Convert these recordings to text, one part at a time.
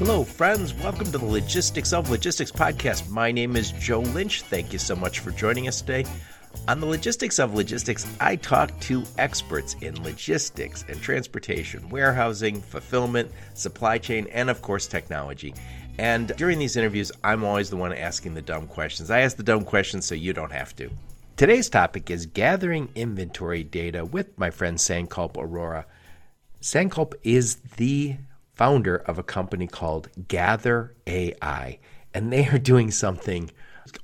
Hello, friends. Welcome to the Logistics of Logistics podcast. My name is Joe Lynch. Thank you so much for joining us today. On the Logistics of Logistics, I talk to experts in logistics and transportation, warehousing, fulfillment, supply chain, and of course, technology. And during these interviews, I'm always the one asking the dumb questions. I ask the dumb questions so you don't have to. Today's topic is gathering inventory data with my friend Sankalp Arora. Sankalp is the founder of a company called Gather AI, and they are doing something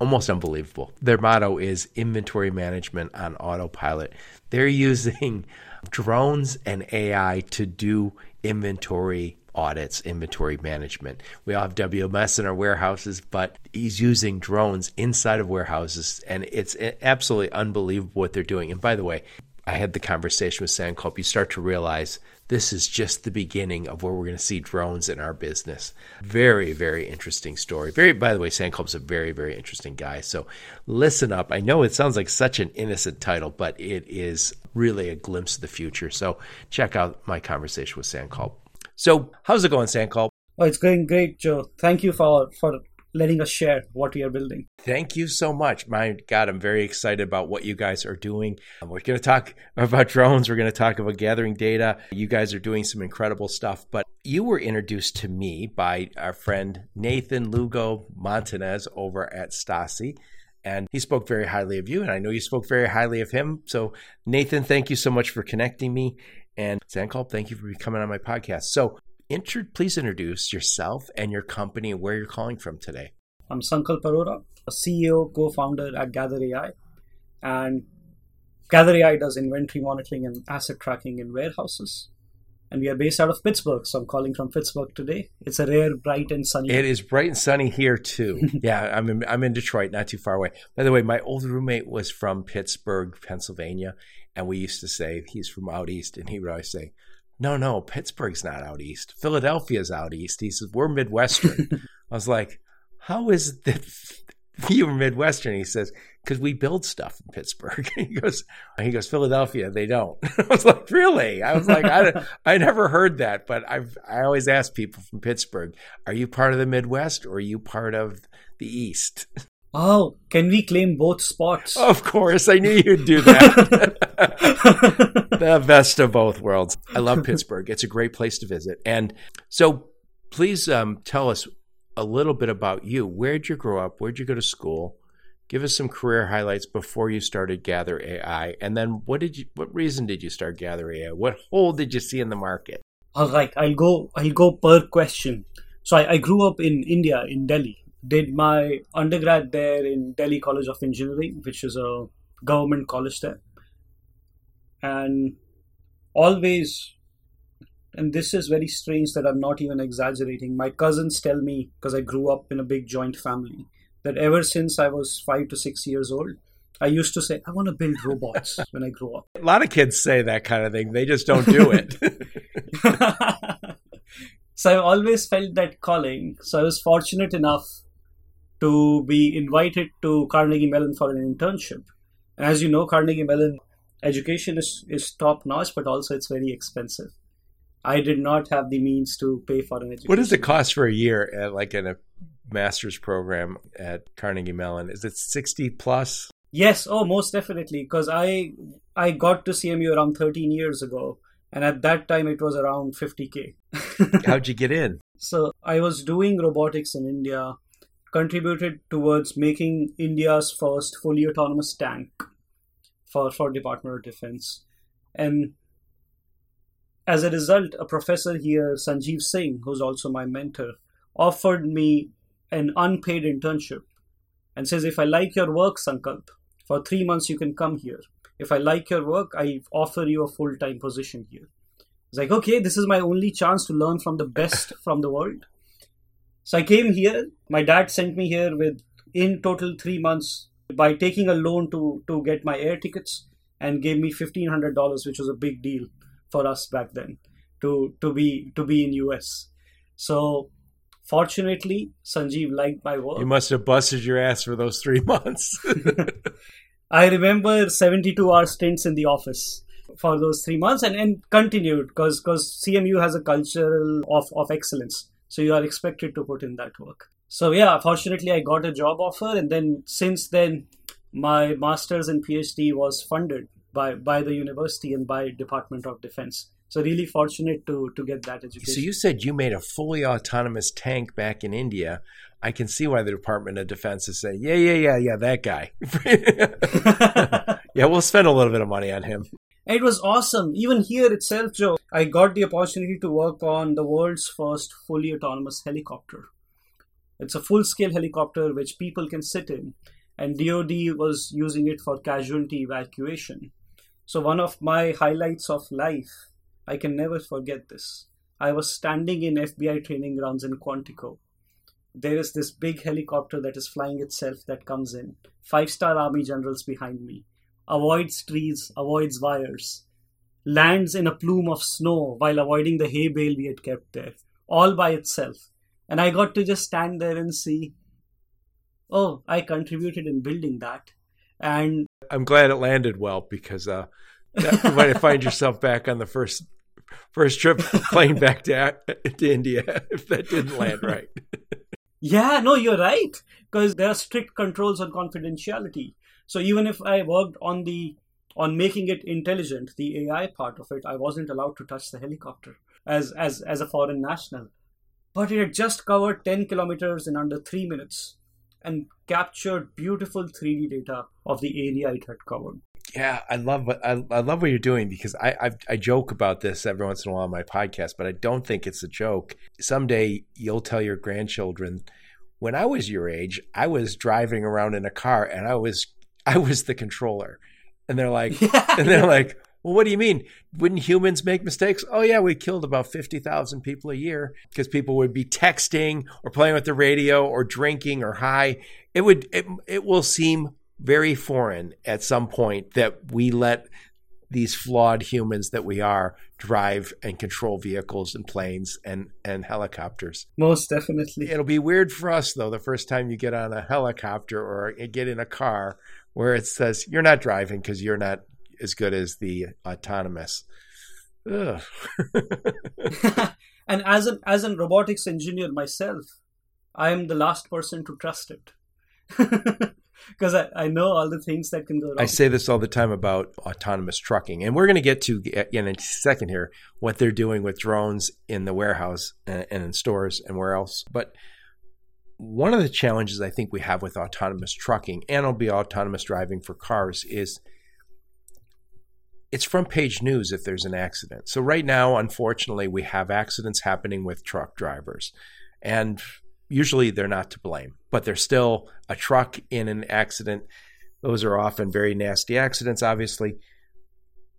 almost unbelievable. Their motto is inventory management on autopilot. They're using drones and AI to do inventory audits, inventory management. We all have WMS in our warehouses, but he's using drones inside of warehouses, and it's absolutely unbelievable what they're doing. And by the way, I had the conversation with Sankalp. You start to realize this is just the beginning of where we're going to see drones in our business. Very, very interesting story. Very, by the way, Sankalp's a very, very interesting guy. So listen up. I know it sounds like such an innocent title, but it is really a glimpse of the future. So check out my conversation with Sankalp. So how's it going, Sankalp? Oh, it's going great, Joe. Thank you for for letting us share what we are building. Thank you so much. My God, I'm very excited about what you guys are doing. Um, we're going to talk about drones. We're going to talk about gathering data. You guys are doing some incredible stuff. But you were introduced to me by our friend Nathan Lugo Montanez over at Stasi. And he spoke very highly of you, and I know you spoke very highly of him. So, Nathan, thank you so much for connecting me. And Sankalp, thank you for coming on my podcast. So, Inter- please introduce yourself and your company and where you're calling from today. I'm Sankalp Arora, a CEO, co-founder at Gather AI, and Gather AI does inventory monitoring and asset tracking in warehouses. And we are based out of Pittsburgh, so I'm calling from Pittsburgh today. It's a rare, bright and sunny. It is bright and sunny here too. yeah, I'm in, I'm in Detroit, not too far away. By the way, my old roommate was from Pittsburgh, Pennsylvania, and we used to say he's from out east, and he would always say, no, no, Pittsburgh's not out east. Philadelphia's out east. He says, we're Midwestern. I was like, how is it that you're Midwestern? He says, because we build stuff in Pittsburgh. he goes, he goes, Philadelphia, they don't. I was like, really? I was like, I, I never heard that, but I've, I always ask people from Pittsburgh, are you part of the Midwest or are you part of the East? Oh, can we claim both spots? Of course, I knew you'd do that. the best of both worlds. I love Pittsburgh. It's a great place to visit. And so, please um, tell us a little bit about you. Where'd you grow up? Where'd you go to school? Give us some career highlights before you started Gather AI, and then what did you? What reason did you start Gather AI? What hole did you see in the market? All right, I'll go. I'll go per question. So I, I grew up in India, in Delhi did my undergrad there in Delhi College of Engineering, which is a government college there. And always, and this is very strange that I'm not even exaggerating, my cousins tell me, because I grew up in a big joint family, that ever since I was five to six years old, I used to say, I want to build robots when I grow up. A lot of kids say that kind of thing. They just don't do it. so I always felt that calling. So I was fortunate enough to be invited to Carnegie Mellon for an internship. And as you know, Carnegie Mellon education is, is top notch, but also it's very expensive. I did not have the means to pay for an education. What does it cost for a year, at, like in a master's program at Carnegie Mellon? Is it sixty plus? Yes, oh, most definitely. Because I I got to CMU around thirteen years ago, and at that time it was around fifty k. How'd you get in? So I was doing robotics in India contributed towards making India's first fully autonomous tank for, for Department of Defense. And as a result, a professor here, Sanjiv Singh, who's also my mentor, offered me an unpaid internship and says, if I like your work, Sankalp, for three months you can come here. If I like your work, I offer you a full time position here. It's like, okay, this is my only chance to learn from the best from the world. So I came here. My dad sent me here with in total three months by taking a loan to to get my air tickets and gave me fifteen hundred dollars, which was a big deal for us back then to to be to be in US. So fortunately, Sanjiv liked my work. You must have busted your ass for those three months. I remember seventy-two hour stints in the office for those three months and, and continued because because CMU has a culture of, of excellence So you are expected to put in that work. So yeah, fortunately I got a job offer and then since then my masters and PhD was funded by by the university and by Department of Defense. So really fortunate to to get that education. So you said you made a fully autonomous tank back in India. I can see why the Department of Defense is saying, "Yeah, yeah, yeah, yeah, that guy." yeah, we'll spend a little bit of money on him. It was awesome. Even here itself, Joe, I got the opportunity to work on the world's first fully autonomous helicopter. It's a full-scale helicopter which people can sit in, and DoD was using it for casualty evacuation. So one of my highlights of life I can never forget this. I was standing in FBI training grounds in Quantico. There is this big helicopter that is flying itself that comes in. Five star army generals behind me. Avoids trees, avoids wires. Lands in a plume of snow while avoiding the hay bale we had kept there. All by itself. And I got to just stand there and see, oh, I contributed in building that. And I'm glad it landed well because uh, you might find yourself back on the first first trip plane back to, to India if that didn't land right. yeah, no, you're right. Because there are strict controls on confidentiality. So even if I worked on the on making it intelligent, the AI part of it, I wasn't allowed to touch the helicopter as as as a foreign national. But it had just covered 10 kilometers in under three minutes and captured beautiful 3D data of the area it had covered yeah, I love what I, I, love what you're doing because I, I, I joke about this every once in a while on my podcast, but I don't think it's a joke. Someday you'll tell your grandchildren, when I was your age, I was driving around in a car and I was I was the controller, and they're like, yeah, and they're yeah. like, well, what do you mean? Wouldn't humans make mistakes? Oh yeah, we killed about fifty thousand people a year because people would be texting or playing with the radio or drinking or high. It would it, it will seem very foreign at some point that we let these flawed humans that we are drive and control vehicles and planes and, and helicopters. Most definitely. It'll be weird for us, though, the first time you get on a helicopter or get in a car where it says you're not driving because you're not as good as the autonomous. and as an as an robotics engineer myself, I am the last person to trust it. because I, I know all the things that can go wrong. I say this all the time about autonomous trucking, and we're going to get to in a second here what they're doing with drones in the warehouse and, and in stores and where else. But one of the challenges I think we have with autonomous trucking and it'll be autonomous driving for cars is it's front page news if there's an accident. So right now, unfortunately, we have accidents happening with truck drivers. And usually they're not to blame, but they're still a truck in an accident. Those are often very nasty accidents, obviously.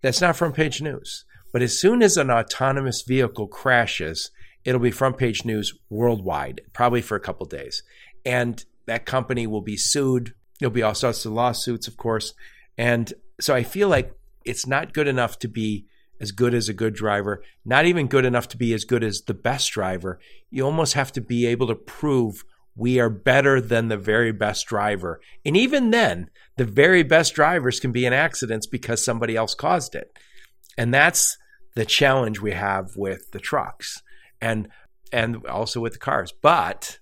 That's not front page news. But as soon as an autonomous vehicle crashes, it'll be front page news worldwide, probably for a couple days. And that company will be sued. There'll be all sorts of lawsuits, of course. And so I feel like it's not good enough to be as good as a good driver, not even good enough to be as good as the best driver. You almost have to be able to prove we are better than the very best driver. And even then, the very best drivers can be in accidents because somebody else caused it. And that's the challenge we have with the trucks and and also with the cars. But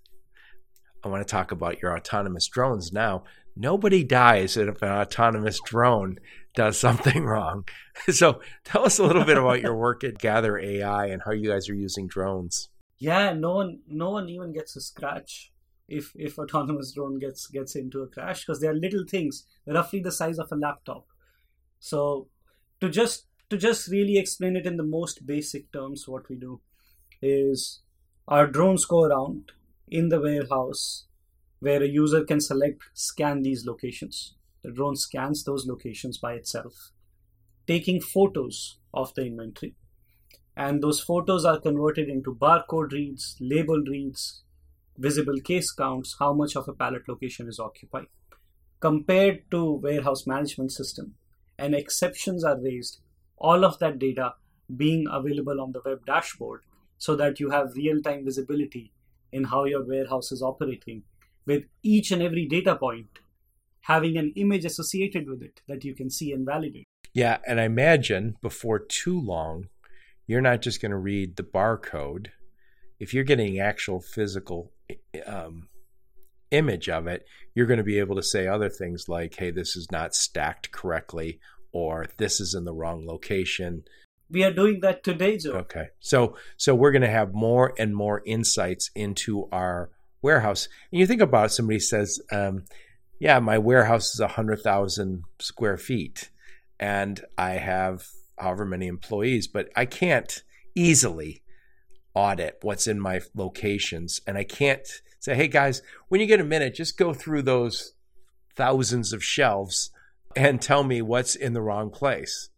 I want to talk about your autonomous drones now. Nobody dies if an autonomous drone does something wrong. So tell us a little bit about your work at Gather AI and how you guys are using drones. Yeah, no one no one even gets a scratch if if autonomous drone gets gets into a crash because they are little things, roughly the size of a laptop. So to just to just really explain it in the most basic terms, what we do is our drones go around in the warehouse where a user can select scan these locations the drone scans those locations by itself, taking photos of the inventory. And those photos are converted into barcode reads, label reads, visible case counts, how much of a pallet location is occupied. Compared to warehouse management system, and exceptions are raised, all of that data being available on the web dashboard so that you have real-time visibility in how your warehouse is operating with each and every data point having an image associated with it that you can see and validate. Yeah, and I imagine before too long, you're not just going to read the barcode. if you're getting actual physical um, image of it, you're going to be able to say other things like, hey, this is not stacked correctly, or this is in the wrong location. We are doing that today, Joe. Okay. So so we're going to have more and more insights into our warehouse. And you think about it, somebody says, um, yeah, my warehouse is 100,000 square feet and I have however many employees, but I can't easily audit what's in my locations. And I can't say, hey guys, when you get a minute, just go through those thousands of shelves and tell me what's in the wrong place.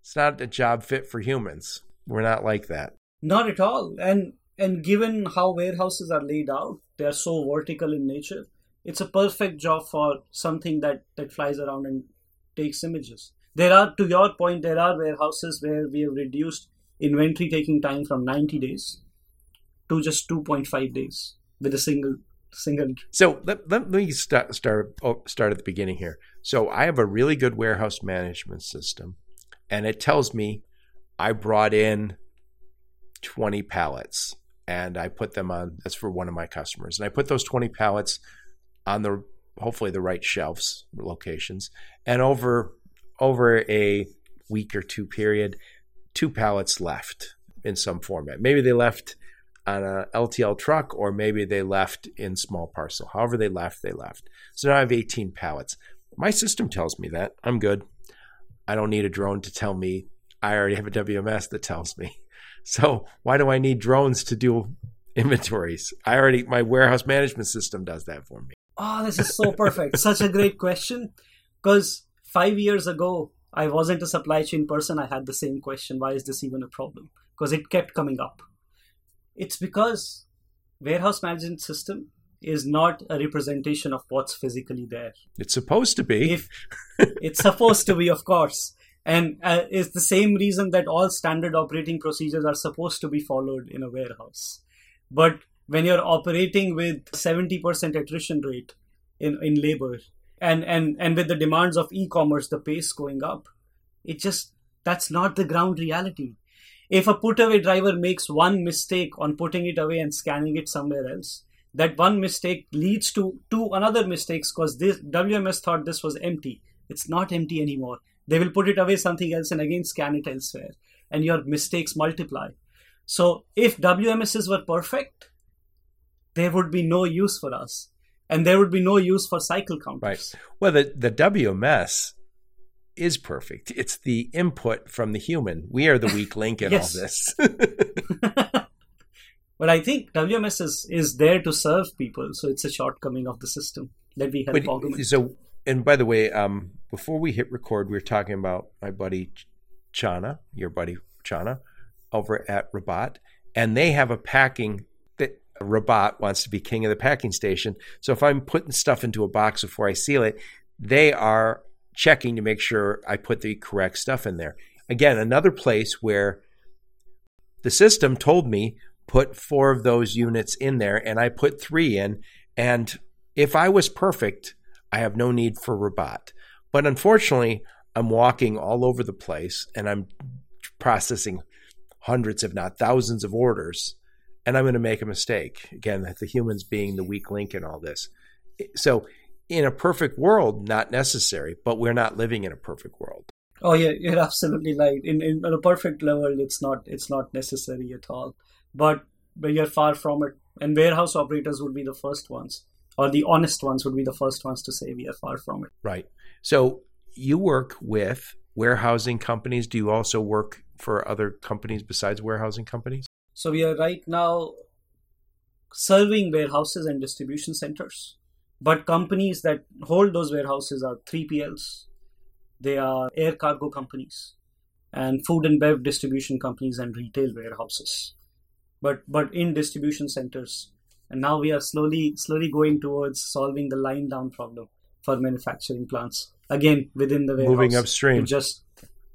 It's not a job fit for humans. We're not like that. Not at all. And and given how warehouses are laid out, they are so vertical in nature. It's a perfect job for something that that flies around and takes images. There are, to your point, there are warehouses where we have reduced inventory taking time from 90 days to just 2.5 days with a single single. So let, let me start start oh, start at the beginning here. So I have a really good warehouse management system, and it tells me I brought in 20 pallets and I put them on. That's for one of my customers, and I put those 20 pallets on the hopefully the right shelves locations, and over over a week or two period, two pallets left in some format. Maybe they left on a LTL truck, or maybe they left in small parcel. However, they left, they left. So now I have 18 pallets. My system tells me that I'm good. I don't need a drone to tell me. I already have a WMS that tells me. So why do I need drones to do inventories? I already my warehouse management system does that for me. Oh, this is so perfect. Such a great question. Because five years ago, I wasn't a supply chain person. I had the same question why is this even a problem? Because it kept coming up. It's because warehouse management system is not a representation of what's physically there. It's supposed to be. If it's supposed to be, of course. And uh, it's the same reason that all standard operating procedures are supposed to be followed in a warehouse. But when you're operating with 70% attrition rate in, in labor, and and and with the demands of e-commerce the pace going up it just that's not the ground reality. If a put away driver makes one mistake on putting it away and scanning it somewhere else that one mistake leads to two another mistakes because this wms thought this was empty. It's not empty anymore they will put it away something else and again scan it elsewhere and your mistakes multiply so if wms's were perfect there would be no use for us and there would be no use for cycle counters. Right. Well, the, the WMS is perfect. It's the input from the human. We are the weak link in all this. but I think WMS is, is there to serve people, so it's a shortcoming of the system that we help but, augment. So, and by the way, um, before we hit record, we were talking about my buddy Chana, your buddy Chana, over at Rabat, and they have a packing that Rabat wants to be king of the packing station. So if I'm putting stuff into a box before I seal it, they are checking to make sure I put the correct stuff in there. Again, another place where the system told me put four of those units in there and I put three in. And if I was perfect, I have no need for Rabat. But unfortunately, I'm walking all over the place and I'm processing hundreds, if not thousands, of orders and I'm going to make a mistake. Again, the humans being the weak link in all this. So, in a perfect world, not necessary, but we're not living in a perfect world. Oh yeah, you're absolutely right. In in a perfect level, it's not it's not necessary at all. But but you're far from it. And warehouse operators would be the first ones, or the honest ones would be the first ones to say we are far from it. Right. So you work with warehousing companies. Do you also work for other companies besides warehousing companies? So we are right now serving warehouses and distribution centers. But companies that hold those warehouses are 3PLs, they are air cargo companies, and food and bev distribution companies and retail warehouses. But but in distribution centers. And now we are slowly slowly going towards solving the line down problem for manufacturing plants. Again, within the warehouse. Moving upstream. Just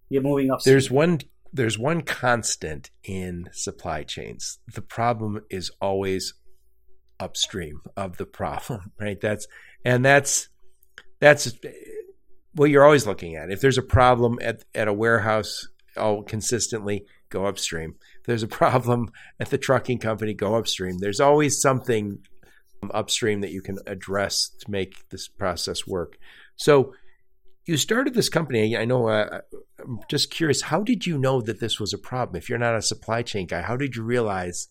you're moving upstream. There's one there's one constant in supply chains. The problem is always upstream of the problem, right? That's and that's that's what you're always looking at. If there's a problem at, at a warehouse, I'll consistently go upstream. There's a problem at the trucking company, go upstream. There's always something upstream that you can address to make this process work. So you started this company. I know. Uh, I'm just curious. How did you know that this was a problem? If you're not a supply chain guy, how did you realize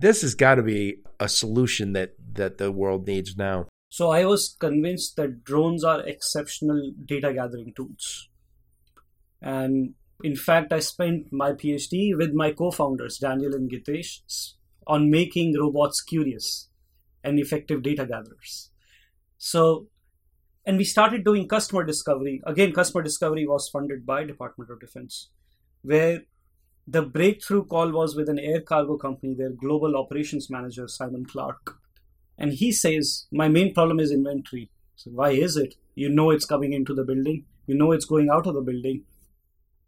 this has got to be a solution that that the world needs now? So I was convinced that drones are exceptional data gathering tools, and in fact, I spent my PhD with my co-founders Daniel and Geetesh on making robots curious and effective data gatherers. So and we started doing customer discovery. Again customer discovery was funded by department of defense where the breakthrough call was with an air cargo company their global operations manager simon clark. And he says my main problem is inventory. So why is it? You know it's coming into the building. You know it's going out of the building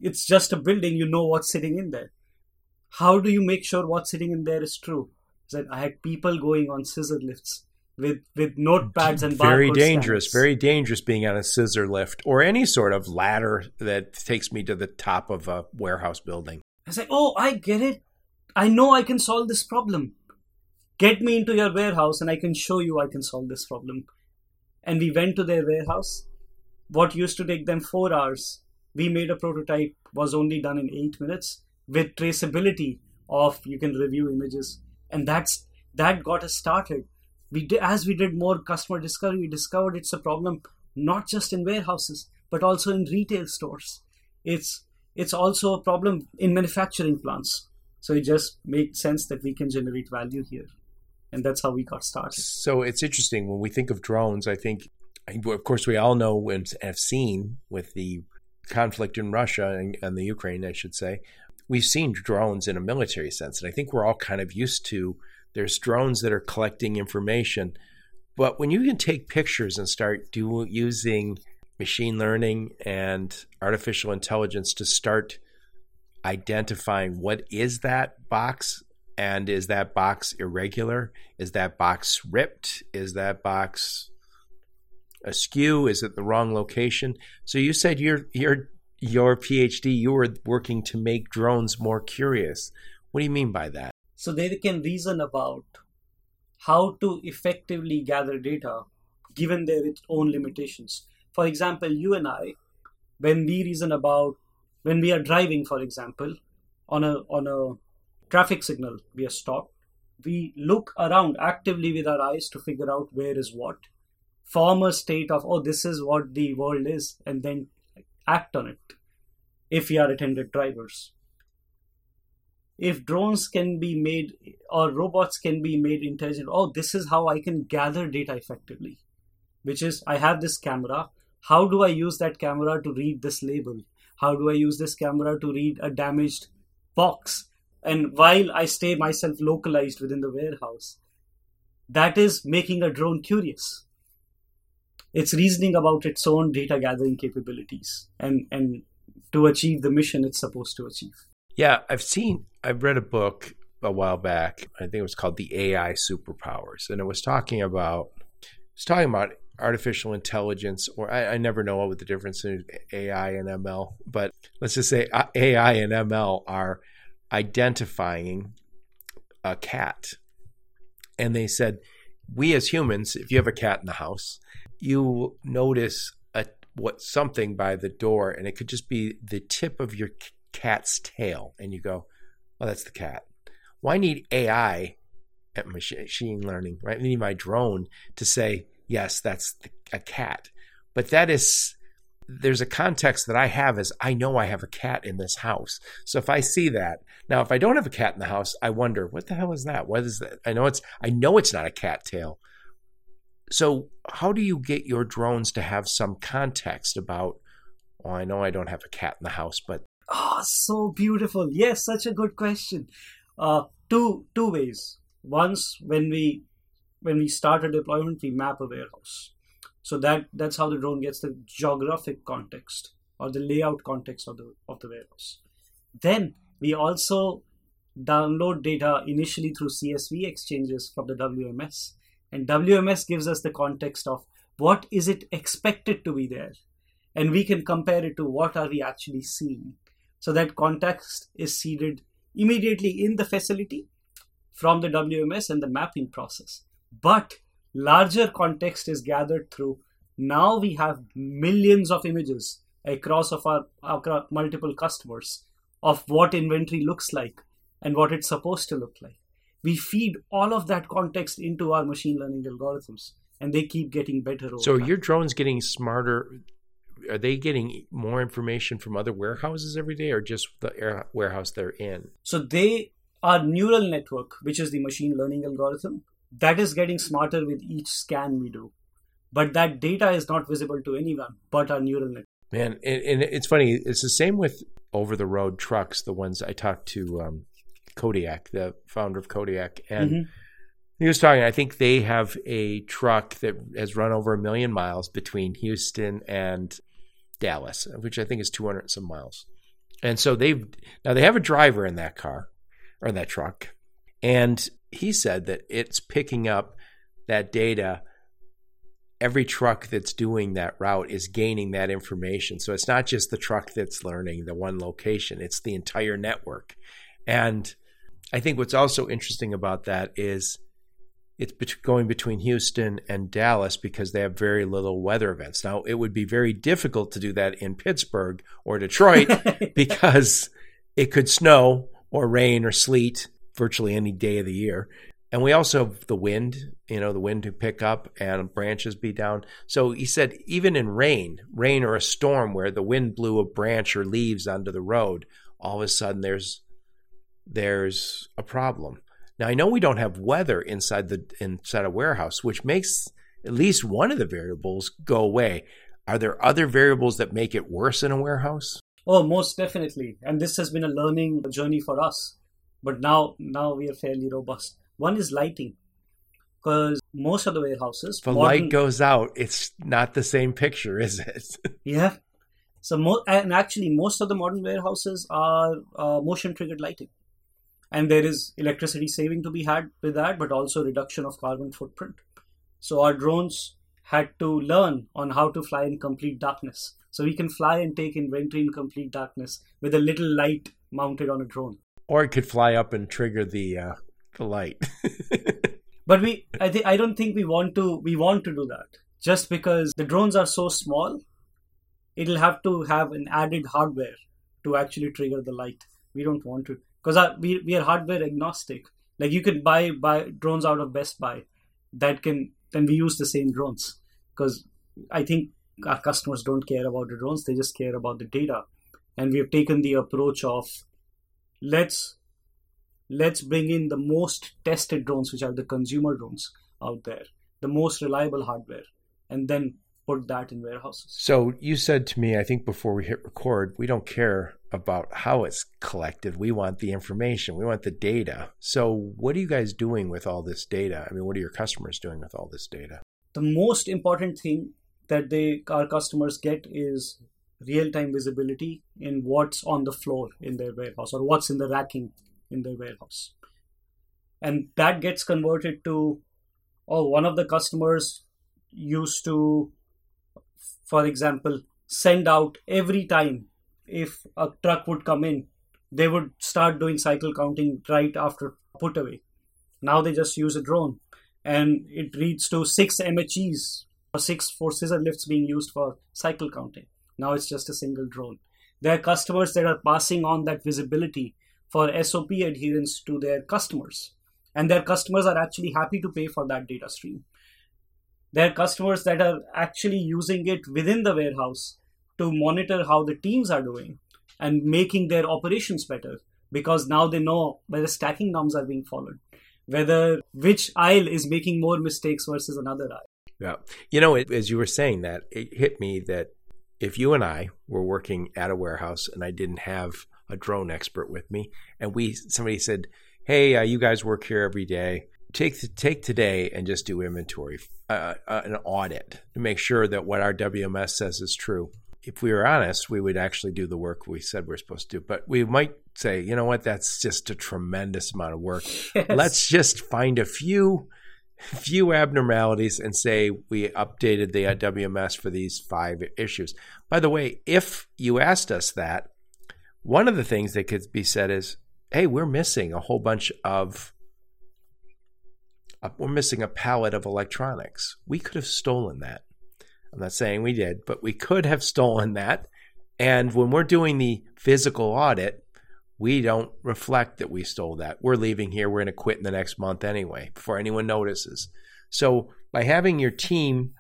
it's just a building you know what's sitting in there. How do you make sure what's sitting in there is true? That i had people going on scissor lifts with with notepads and very dangerous scanners. very dangerous being on a scissor lift or any sort of ladder that takes me to the top of a warehouse building. I say oh i get it. I know i can solve this problem. Get me into your warehouse and i can show you i can solve this problem. And we went to their warehouse. What used to take them 4 hours we made a prototype was only done in 8 minutes with traceability of you can review images and that's that got us started we did, as we did more customer discovery, we discovered it's a problem not just in warehouses but also in retail stores. It's it's also a problem in manufacturing plants. So it just made sense that we can generate value here, and that's how we got started. So it's interesting when we think of drones. I think, of course, we all know and have seen with the conflict in Russia and, and the Ukraine, I should say, we've seen drones in a military sense, and I think we're all kind of used to there's drones that are collecting information. But when you can take pictures and start do, using machine learning and artificial intelligence to start identifying what is that box and is that box irregular? Is that box ripped? Is that box askew? Is it the wrong location? So you said your your your PhD you were working to make drones more curious. What do you mean by that? so they can reason about how to effectively gather data given their own limitations. For example, you and I, when we reason about when we are driving, for example, on a on a traffic signal, we are stopped. We look around actively with our eyes to figure out where is what, form a state of oh this is what the world is, and then act on it. If we are attended drivers, if drones can be made or robots can be made intelligent oh this is how i can gather data effectively which is i have this camera. How do i use that camera to read this label? How do i use this camera to read a damaged box? And while i stay myself localized within the warehouse that is making a drone curious it's reasoning about its own data gathering capabilities and and to achieve the mission it's supposed to achieve yeah, I've seen, I've read a book a while back. I think it was called The AI Superpowers. And it was talking about, it's talking about artificial intelligence, or I, I, never know what the difference in AI and ML, but let's just say uh, AI and ML are identifying a cat. And they said, we as humans, if you have a cat in the house, you notice a what something by the door, and it could just be the tip of your cat's tail and you go, oh, that's the cat. Why need AI at machine learning, right? I need my drone to say, yes, that's a cat. But that is, there's a context that I have is I know I have a cat in this house. So if I see that, now if I don't have a cat in the house, I wonder, what the hell is that? What is that? I know it's, I know it's not a cat tail. So how do you get your drones to have some context about, well, I know I don't have a cat in the house, but Oh, so beautiful. Yes, such a good question. Uh, two two ways. Once when we when we start a deployment, we map a warehouse. So that that's how the drone gets the geographic context or the layout context of the of the warehouse. Then we also download data initially through CSV exchanges from the WMS. And WMS gives us the context of what is it expected to be there. And we can compare it to what are we actually seeing. So that context is seeded immediately in the facility from the WMS and the mapping process. But larger context is gathered through now we have millions of images across of our, our multiple customers of what inventory looks like and what it's supposed to look like. We feed all of that context into our machine learning algorithms and they keep getting better. so time. your drone's getting smarter. Are they getting more information from other warehouses every day or just the warehouse they're in? So they are neural network, which is the machine learning algorithm, that is getting smarter with each scan we do. But that data is not visible to anyone but our neural network. Man, and, and it's funny. It's the same with over the road trucks. The ones I talked to um, Kodiak, the founder of Kodiak, and mm-hmm. he was talking. I think they have a truck that has run over a million miles between Houston and Dallas, which I think is two hundred some miles. And so they've now they have a driver in that car or in that truck, and he said that it's picking up that data every truck that's doing that route is gaining that information. So it's not just the truck that's learning the one location, it's the entire network. And I think what's also interesting about that is it's going between Houston and Dallas because they have very little weather events. Now, it would be very difficult to do that in Pittsburgh or Detroit because it could snow or rain or sleet virtually any day of the year. And we also have the wind, you know, the wind to pick up and branches be down. So he said, even in rain, rain or a storm where the wind blew a branch or leaves onto the road, all of a sudden there's there's a problem. Now I know we don't have weather inside the inside a warehouse, which makes at least one of the variables go away. Are there other variables that make it worse in a warehouse? Oh, most definitely. And this has been a learning journey for us. But now now we are fairly robust. One is lighting, because most of the warehouses, if the modern, light goes out, it's not the same picture, is it? yeah. So, mo- and actually, most of the modern warehouses are uh, motion triggered lighting, and there is electricity saving to be had with that, but also reduction of carbon footprint. So, our drones had to learn on how to fly in complete darkness. So we can fly and take inventory in complete darkness with a little light mounted on a drone. Or it could fly up and trigger the uh, the light. but we, I think, I don't think we want to. We want to do that just because the drones are so small. It'll have to have an added hardware to actually trigger the light. We don't want to because we we are hardware agnostic. Like you can buy buy drones out of Best Buy that can then we use the same drones because I think our customers don't care about the drones; they just care about the data. And we have taken the approach of let's let's bring in the most tested drones, which are the consumer drones out there, the most reliable hardware, and then put that in warehouses. So you said to me, I think before we hit record, we don't care about how it's collected. We want the information. We want the data. So what are you guys doing with all this data? I mean, what are your customers doing with all this data? The most important thing that they our customers get is real-time visibility in what's on the floor in their warehouse or what's in the racking in their warehouse. And that gets converted to, oh, one of the customers used to, for example, send out every time if a truck would come in, they would start doing cycle counting right after put away. Now they just use a drone and it leads to six MHEs or six four scissor lifts being used for cycle counting. Now it's just a single drone. There are customers that are passing on that visibility for SOP adherence to their customers. And their customers are actually happy to pay for that data stream. There are customers that are actually using it within the warehouse to monitor how the teams are doing and making their operations better because now they know whether stacking norms are being followed, whether which aisle is making more mistakes versus another aisle. Yeah. You know, as you were saying that, it hit me that if you and I were working at a warehouse and I didn't have a drone expert with me, and we somebody said, "Hey, uh, you guys work here every day. Take take today and just do inventory, uh, uh, an audit to make sure that what our WMS says is true." If we were honest, we would actually do the work we said we are supposed to do. But we might say, you know what, that's just a tremendous amount of work. Yes. Let's just find a few few abnormalities and say we updated the WMS for these five issues. By the way, if you asked us that, one of the things that could be said is, hey, we're missing a whole bunch of, uh, we're missing a pallet of electronics. We could have stolen that. I'm not saying we did, but we could have stolen that. And when we're doing the physical audit, we don't reflect that we stole that. We're leaving here. We're going to quit in the next month anyway, before anyone notices. So by having your team,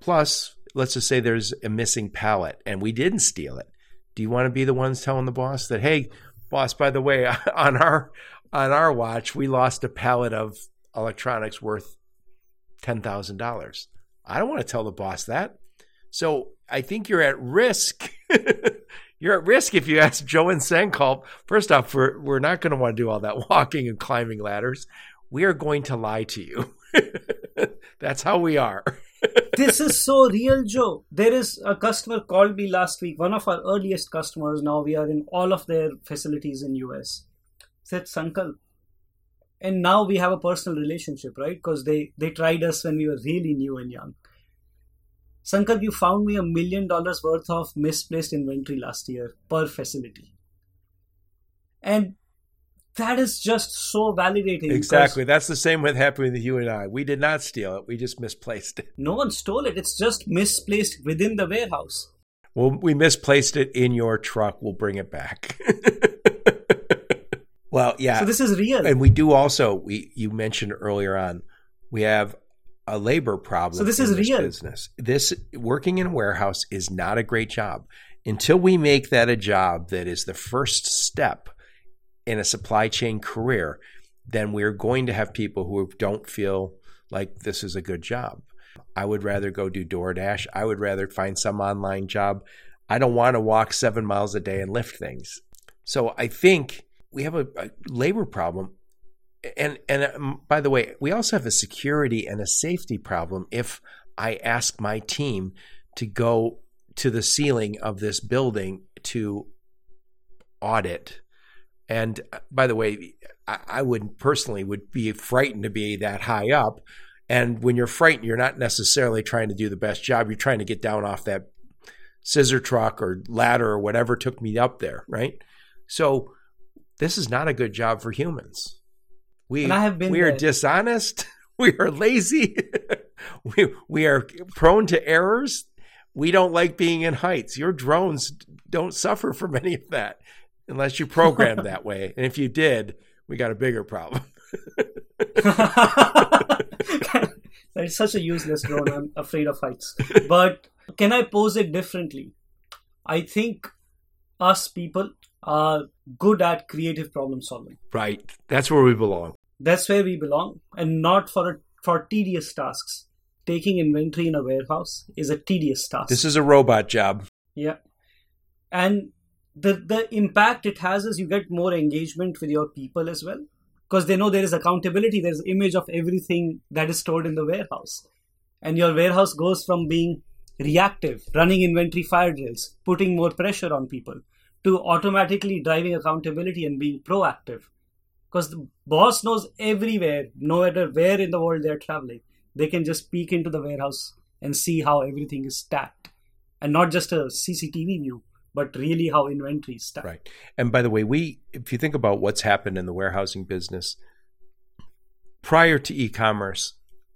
plus, let's just say there's a missing pallet and we didn't steal it. Do you want to be the ones telling the boss that, hey, boss, by the way, on our on our watch, we lost a pallet of electronics worth ten thousand dollars. I don't want to tell the boss that. So I think you're at risk you're at risk if you ask Joe and Sankalp. First off, we're, we're not going to want to do all that walking and climbing ladders. We are going to lie to you. That's how we are. this is so real, Joe. There is a customer called me last week, one of our earliest customers. Now we are in all of their facilities in US. Said Sankalp. And now we have a personal relationship, right? Because they, they tried us when we were really new and young. Sankalp, you found me a million dollars worth of misplaced inventory last year per facility. And that is just so validating. Exactly. That's the same with happening with you and I. We did not steal it. We just misplaced it. No one stole it. It's just misplaced within the warehouse. Well, we misplaced it in your truck. We'll bring it back. well, yeah. So this is real. And we do also, we you mentioned earlier on, we have a labor problem. So this is this real business. This working in a warehouse is not a great job. Until we make that a job that is the first step in a supply chain career, then we're going to have people who don't feel like this is a good job. I would rather go do DoorDash. I would rather find some online job. I don't want to walk seven miles a day and lift things. So I think we have a, a labor problem and and um, by the way, we also have a security and a safety problem if I ask my team to go to the ceiling of this building to audit. And uh, by the way, I, I would personally would be frightened to be that high up. And when you're frightened, you're not necessarily trying to do the best job. You're trying to get down off that scissor truck or ladder or whatever took me up there, right? So this is not a good job for humans. We, and I have been we are dishonest. We are lazy. we, we are prone to errors. We don't like being in heights. Your drones don't suffer from any of that unless you program that way. And if you did, we got a bigger problem. That's such a useless drone. I'm afraid of heights. But can I pose it differently? I think us people are good at creative problem solving. Right. That's where we belong. That's where we belong, and not for a, for tedious tasks. Taking inventory in a warehouse is a tedious task. This is a robot job. Yeah, and the the impact it has is you get more engagement with your people as well because they know there is accountability. There's image of everything that is stored in the warehouse, and your warehouse goes from being reactive, running inventory fire drills, putting more pressure on people, to automatically driving accountability and being proactive because the boss knows everywhere, no matter where in the world they're traveling. They can just peek into the warehouse and see how everything is stacked, and not just a CCTV view, but really how inventory is stacked. Right. And by the way, we if you think about what's happened in the warehousing business prior to e-commerce,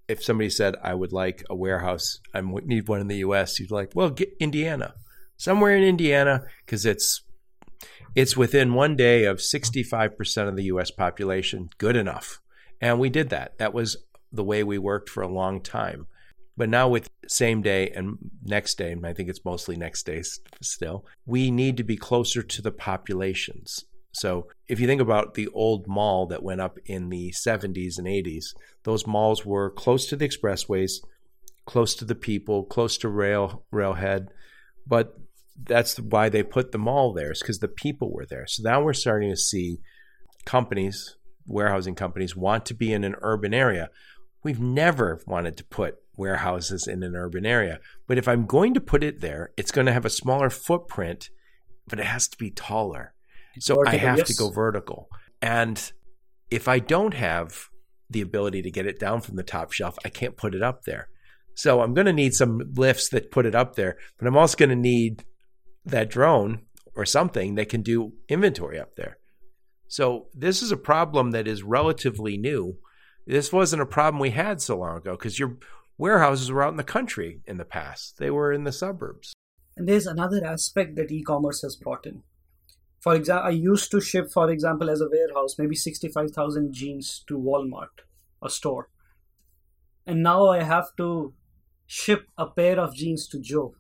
if somebody said I would like a warehouse, I need one in the U.S., you'd like, well, get Indiana, somewhere in Indiana, because it's it's within one day of 65% of the US population. Good enough. And we did that. That was the way we worked for a long time. But now with same day and next day, and I think it's mostly next day still, we need to be closer to the populations. So if you think about the old mall that went up in the 70s and 80s, those malls were close to the expressways, close to the people, close to rail railhead, but that's why they put the mall there is because the people were there. So now we're starting to see companies, warehousing companies, want to be in an urban area. We've never wanted to put warehouses in an urban area. But if I'm going to put it there, it's going to have a smaller footprint, but it has to be taller. So vertical, I have yes. to go vertical. And if I don't have the ability to get it down from the top shelf, I can't put it up there. So I'm going to need some lifts that put it up there, but I'm also going to need that drone or something that can do inventory up there. So this is a problem that is relatively new. This wasn't a problem we had so long ago because your warehouses were out in the country in the past. They were in the suburbs. And there's another aspect that e-commerce has brought in. For example, I used to ship, for example, as a warehouse, maybe 65,000 jeans to Walmart, a store. And now I have to ship a pair of jeans to Joe.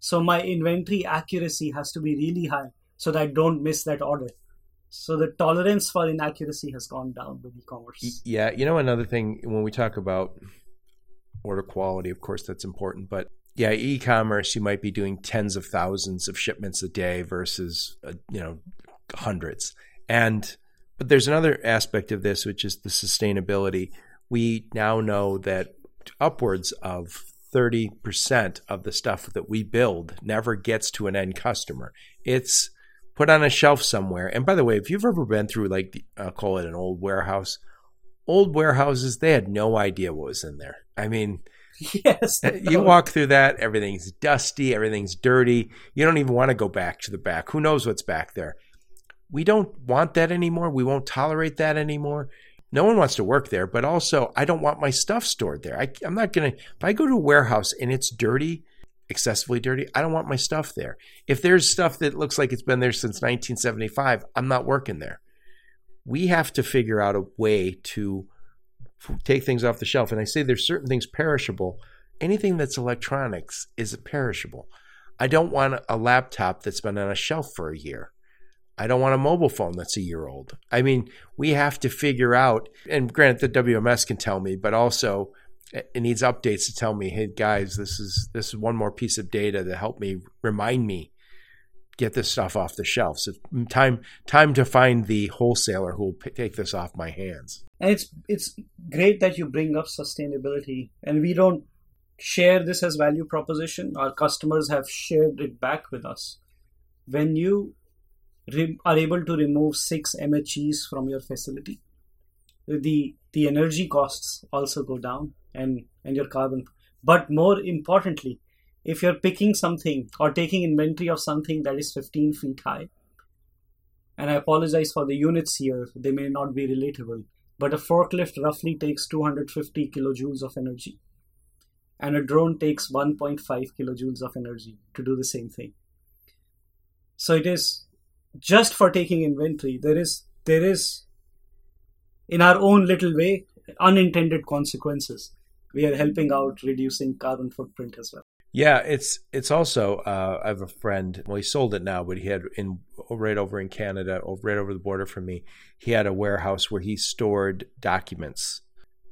So my inventory accuracy has to be really high so that I don't miss that order. So the tolerance for inaccuracy has gone down with e-commerce. Yeah, you know another thing when we talk about order quality, of course that's important, but yeah, e-commerce you might be doing tens of thousands of shipments a day versus uh, you know hundreds. And but there's another aspect of this which is the sustainability. We now know that upwards of 30% of the stuff that we build never gets to an end customer. It's put on a shelf somewhere. And by the way, if you've ever been through like I'll call it an old warehouse, old warehouses they had no idea what was in there. I mean, yes, you walk through that, everything's dusty, everything's dirty. You don't even want to go back to the back. Who knows what's back there? We don't want that anymore. We won't tolerate that anymore. No one wants to work there, but also I don't want my stuff stored there. I, I'm not going to, if I go to a warehouse and it's dirty, excessively dirty, I don't want my stuff there. If there's stuff that looks like it's been there since 1975, I'm not working there. We have to figure out a way to take things off the shelf. And I say there's certain things perishable. Anything that's electronics is perishable. I don't want a laptop that's been on a shelf for a year. I don't want a mobile phone that's a year old. I mean, we have to figure out, and granted, the WMS can tell me, but also eh, it needs updates to tell me, hey guys, this is this is one more piece of data to help me remind me get this stuff off the shelf. So mm, time time to find the wholesaler who will p- take this off my hands. And it's it's great that you bring up sustainability, and we don't share this as value proposition. Our customers have shared it back with us. When you are able to remove six MHEs from your facility, the the energy costs also go down and and your carbon. But more importantly, if you're picking something or taking inventory of something that is 15 feet high, and I apologize for the units here, they may not be relatable, but a forklift roughly takes 250 kilojoules of energy, and a drone takes 1.5 kilojoules of energy to do the same thing. So it is just for taking inventory. There is there is in our own little way unintended consequences. We are helping out reducing carbon footprint as well. Yeah, it's it's also uh, I have a friend. Well, he sold it now, but he had in right over in Canada, right over the border from me. He had a warehouse where he stored documents,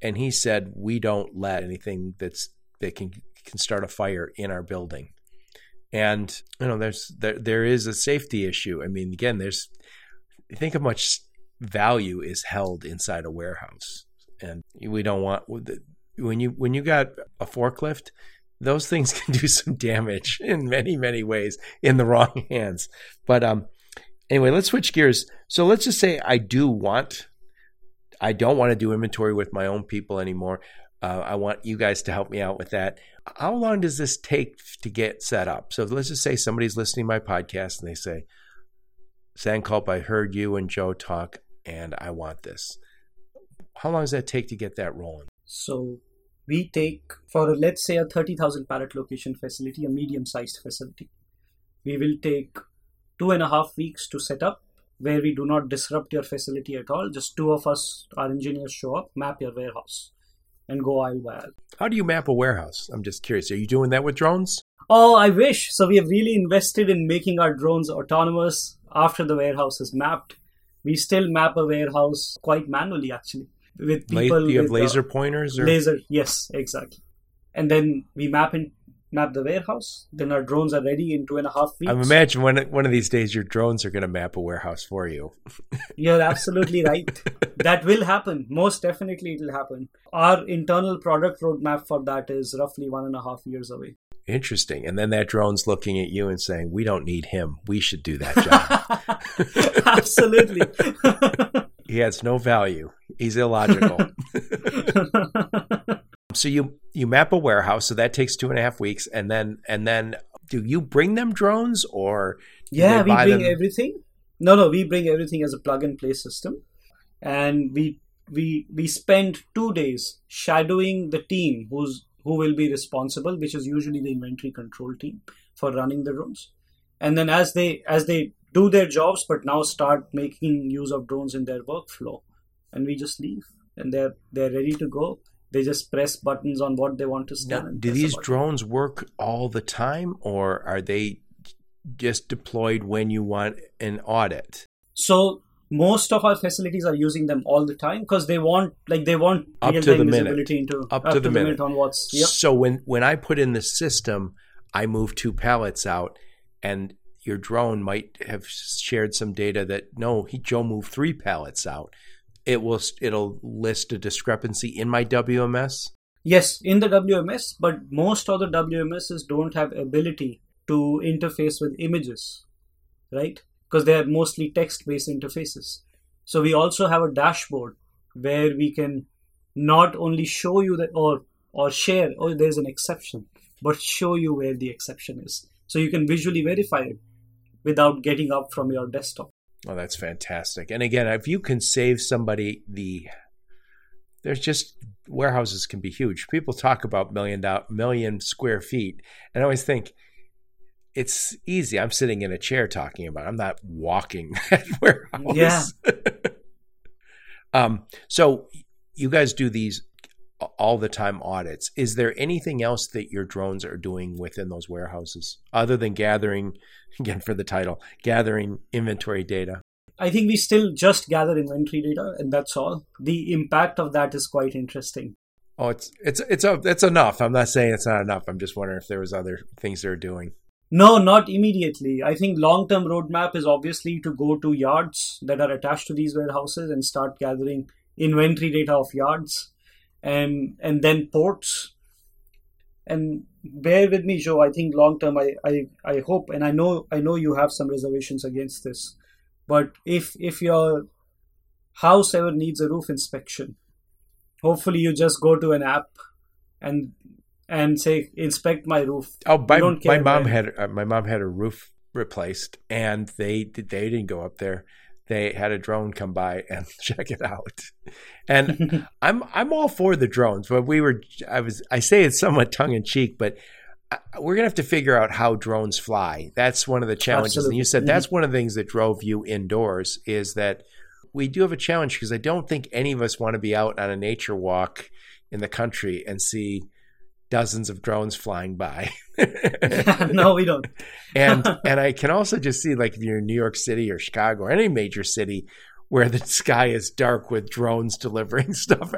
and he said we don't let anything that's that can can start a fire in our building. And you know, there's there there is a safety issue. I mean, again, there's think how much value is held inside a warehouse, and we don't want when you when you got a forklift those things can do some damage in many many ways in the wrong hands. But um anyway let's switch gears. So let's just say i do want i don't want to do inventory with my own people anymore. Uh, i want you guys to help me out with that how long does this take to get set up? So let's just say somebody's listening to my podcast and they say Sankalp, i heard you and joe talk and i want this. How long does that take to get that rolling? So we take for let's say a 30000 pallet location facility a medium sized facility we will take two and a half weeks to set up where we do not disrupt your facility at all. Just two of us our engineers show up map your warehouse and go aisle how do you map a warehouse i'm just curious are you doing that with drones oh i wish so we have really invested in making our drones autonomous after the warehouse is mapped we still map a warehouse quite manually actually with people. La- you have with, laser pointers or laser? Yes, exactly. And then we map in map the warehouse. Then our drones are ready in two and a half weeks. I'm imagine one one of these days your drones are going to map a warehouse for you. You're absolutely right. that will happen. Most definitely, it will happen. Our internal product roadmap for that is roughly one and a half years away. Interesting. And then that drone's looking at you and saying, "We don't need him. We should do that job." absolutely. he has no value. He's illogical. So you you map a warehouse, so that takes two and a half weeks, and then and then do you bring them drones or yeah, we bring them? everything. No, no, we bring everything as a plug and play system, and we we we spend two days shadowing the team who's who will be responsible, which is usually the inventory control team for running the drones. And then as they as they do their jobs, but now start making use of drones in their workflow, and we just leave, and they're they're ready to go. They just press buttons on what they want to scan. Now, do these drones work all the time, or are they just deployed when you want an audit? So most of our facilities are using them all the time because they want like they want Up to the minute. visibility into Up to the minute. on what's yep. So when when I put in the system, I move two pallets out, and your drone might have shared some data that no, he Joe moved three pallets out. It will it'll list a discrepancy in my WMS. Yes, in the WMS, but most of the WMSs don't have ability to interface with images, right? Because they are mostly text-based interfaces. So we also have a dashboard where we can not only show you that or or share, oh, there's an exception, but show you where the exception is. So you can visually verify it without getting up from your desktop. Oh, that's fantastic! And again, if you can save somebody the, there's just warehouses can be huge. People talk about million dollar, million square feet, and I always think it's easy. I'm sitting in a chair talking about. it. I'm not walking that warehouse. Yeah. um. So you guys do these all the time audits. Is there anything else that your drones are doing within those warehouses other than gathering? Again, for the title, gathering inventory data. I think we still just gather inventory data, and that's all. The impact of that is quite interesting. Oh, it's it's it's a, it's enough. I'm not saying it's not enough. I'm just wondering if there was other things they're doing. No, not immediately. I think long-term roadmap is obviously to go to yards that are attached to these warehouses and start gathering inventory data of yards, and and then ports. And bear with me, Joe. I think long-term, I, I I hope, and I know I know you have some reservations against this, but if if your house ever needs a roof inspection, hopefully you just go to an app and and say inspect my roof Oh, my, don't my mom when. had uh, my mom had a roof replaced, and they did- they didn't go up there. They had a drone come by and check it out. And I'm I'm all for the drones, but we were I was I say it's somewhat tongue in cheek, but uh, we're gonna have to figure out how drones fly. That's one of the challenges. And you said that's one of the things that drove you indoors is that we do have a challenge because I don't think any of us want to be out on a nature walk in the country and see dozens of drones flying by. no, we don't. and and I can also just see like if you're in New York City or Chicago or any major city where the sky is dark with drones delivering stuff.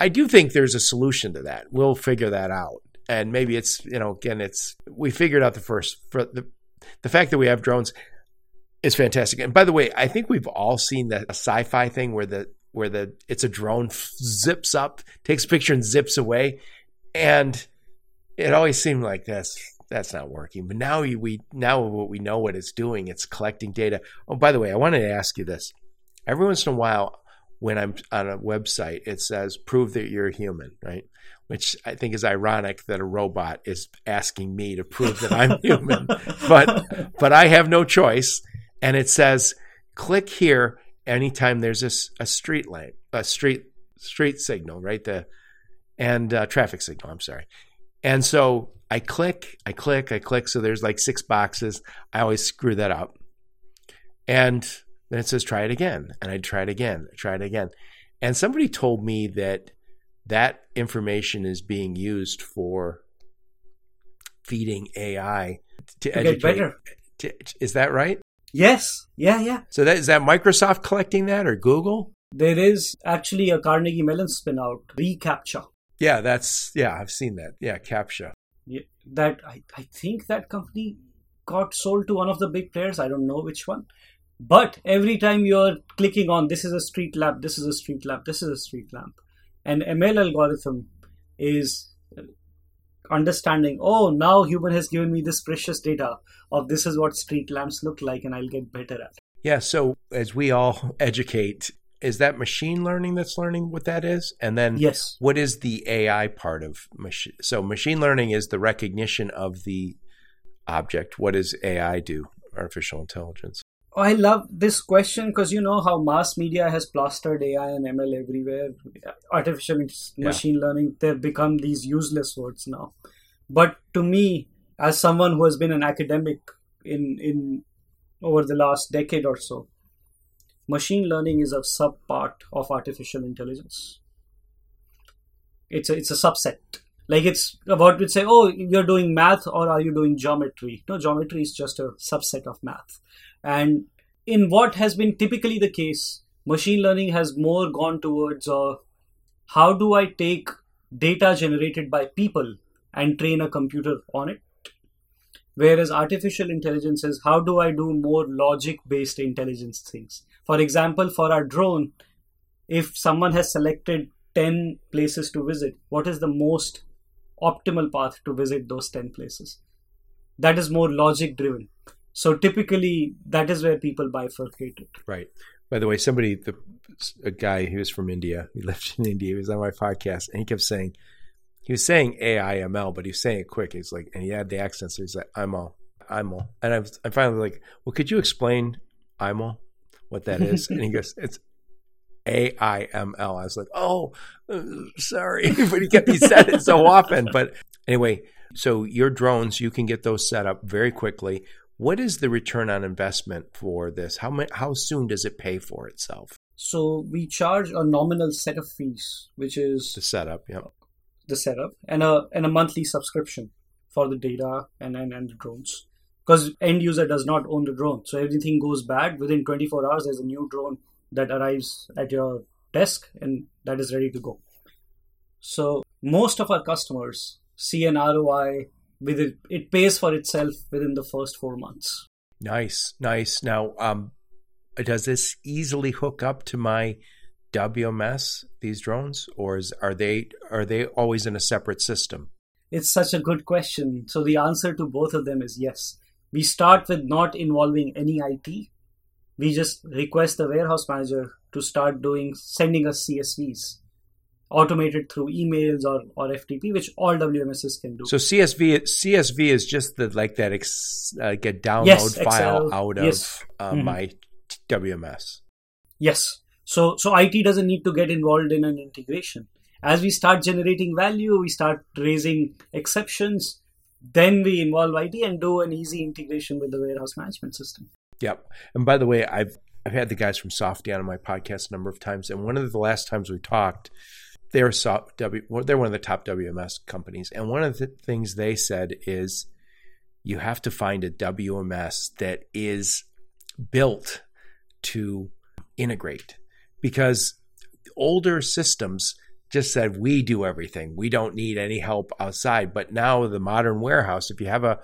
I do think there's a solution to that. We'll figure that out. And maybe it's you know again it's we figured out the first for the the fact that we have drones is fantastic. And by the way, I think we've all seen that sci-fi thing where the where the it's a drone f- zips up, takes a picture and zips away, and it always seemed like that's that's not working. But now we now what we know what it's doing, it's collecting data. Oh, by the way, I wanted to ask you this. Every once in a while, when I'm on a website, it says "prove that you're a human," right? Which I think is ironic that a robot is asking me to prove that I'm human, but but I have no choice. And it says, "Click here anytime there's a street lamp, a street street signal, right? The and uh, traffic signal. I'm sorry." And so I click, I click, I click. So there's like six boxes. I always screw that up. And then it says, try it again. And I try it again, I try it again. And somebody told me that that information is being used for feeding AI to, To educate. better. To- is that right? Yes. Yeah, yeah. So that is that Microsoft collecting that or Google? There is actually a Carnegie Mellon spin out, reCAPTCHA. Yeah, that's yeah, I've seen that. Yeah, CAPTCHA. Yeah, that I, I think that company got sold to one of the big players. I don't know which one. But every time you're clicking on this is a street lamp, this is a street lamp, this is a street lamp, and ML algorithm is understanding, oh, now human has given me this precious data of this is what street lamps look like, and I'll get better at. it. Yeah, so as we all educate, is that machine learning that's learning what that is? And then Yes. what is the AI part of machine? So machine learning is the recognition of the object. What does AI do? Artificial intelligence. I love this question because you know how mass media has plastered AI and ML everywhere. Artificial Yeah. machine learning, they've become these useless words now. But to me, as someone who has been an academic in in over the last decade or so, machine learning is a sub part of artificial intelligence. It's a, it's a subset. Like it's about to say, oh, you're doing math or are you doing geometry? No, geometry is just a subset of math. And in what has been typically the case, machine learning has more gone towards uh, how do I take data generated by people and train a computer on it? Whereas artificial intelligence is how do I do more logic based intelligence things? For example, for our drone, if someone has selected 10 places to visit, what is the most optimal path to visit those 10 places? That is more logic driven. So typically, that is where people bifurcate it. Right. By the way, somebody, the, a guy, he was from India. He lived in India. He was on my podcast, and he kept saying, he was saying AIML, but he was saying it quick. He's like, and he had the accent, so he's like, IMO, IMO. And I was, I'm I finally like, well, could you explain IMO, what that is? and he goes, it's A I M L. I was like, oh, uh, sorry, but he kept he said it so often. But anyway, so your drones, you can get those set up very quickly. What is the return on investment for this? How ma- how soon does it pay for itself? So we charge a nominal set of fees, which is The setup, yeah. the setup, and a and a monthly subscription for the data and and, and the drones. Because end user does not own the drone, so everything goes bad within 24 hours. There's a new drone that arrives at your desk, and that is ready to go. So most of our customers see an ROI with it. It pays for itself within the first four months. Nice, nice. Now, um, does this easily hook up to my WMS? These drones, or is, are they are they always in a separate system? It's such a good question. So the answer to both of them is yes. We start with not involving any IT. We just request the warehouse manager to start doing sending us CSVs, automated through emails or, or FTP, which all WMSs can do. So CSV CSV is just the like that ex, uh, get download Yes, file out of yes. uh, Mhm. my WMS. Yes. So so IT doesn't need to get involved in an integration. As we start generating value, we start raising exceptions. Then we involve IT and do an easy integration with the warehouse management system. Yep. And by the way, I've I've had the guys from Softeon on my podcast a number of times, and one of the last times we talked, they're soft W, they're one of the top WMS companies, and one of the things they said is you have to find a WMS that is built to integrate because older systems just said we do everything we don't need any help outside but now the modern warehouse if you have a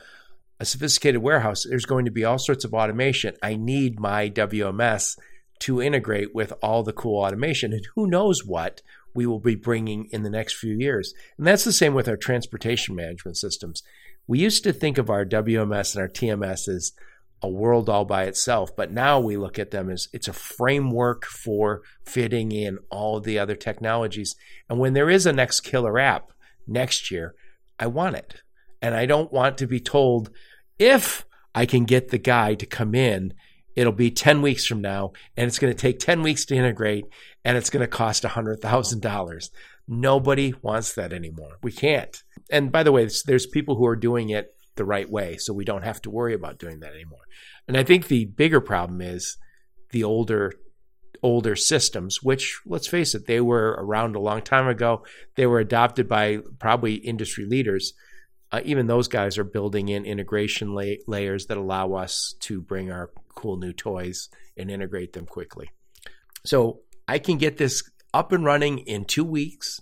a sophisticated warehouse, there's going to be all sorts of automation. I need my WMS to integrate with all the cool automation. And who knows what we will be bringing in the next few years. And that's the same with our transportation management systems. We used to think of our WMS and our TMS as a world all by itself, but now we look at them as it's a framework for fitting in all the other technologies. And when there is a next killer app next year, I want it. And I don't want to be told if I can get the guy to come in, it'll be 10 weeks from now, and it's going to take 10 weeks to integrate, and it's going to cost $100,000. Nobody wants that anymore. We can't. And by the way, there's, people who are doing it the right way, so we don't have to worry about doing that anymore. And I think the bigger problem is the older older systems, which let's face it, they were around a long time ago. They were adopted by probably industry leaders uh, even those guys are building in integration la- layers that allow us to bring our cool new toys and integrate them quickly. So I can get this up and running in two weeks.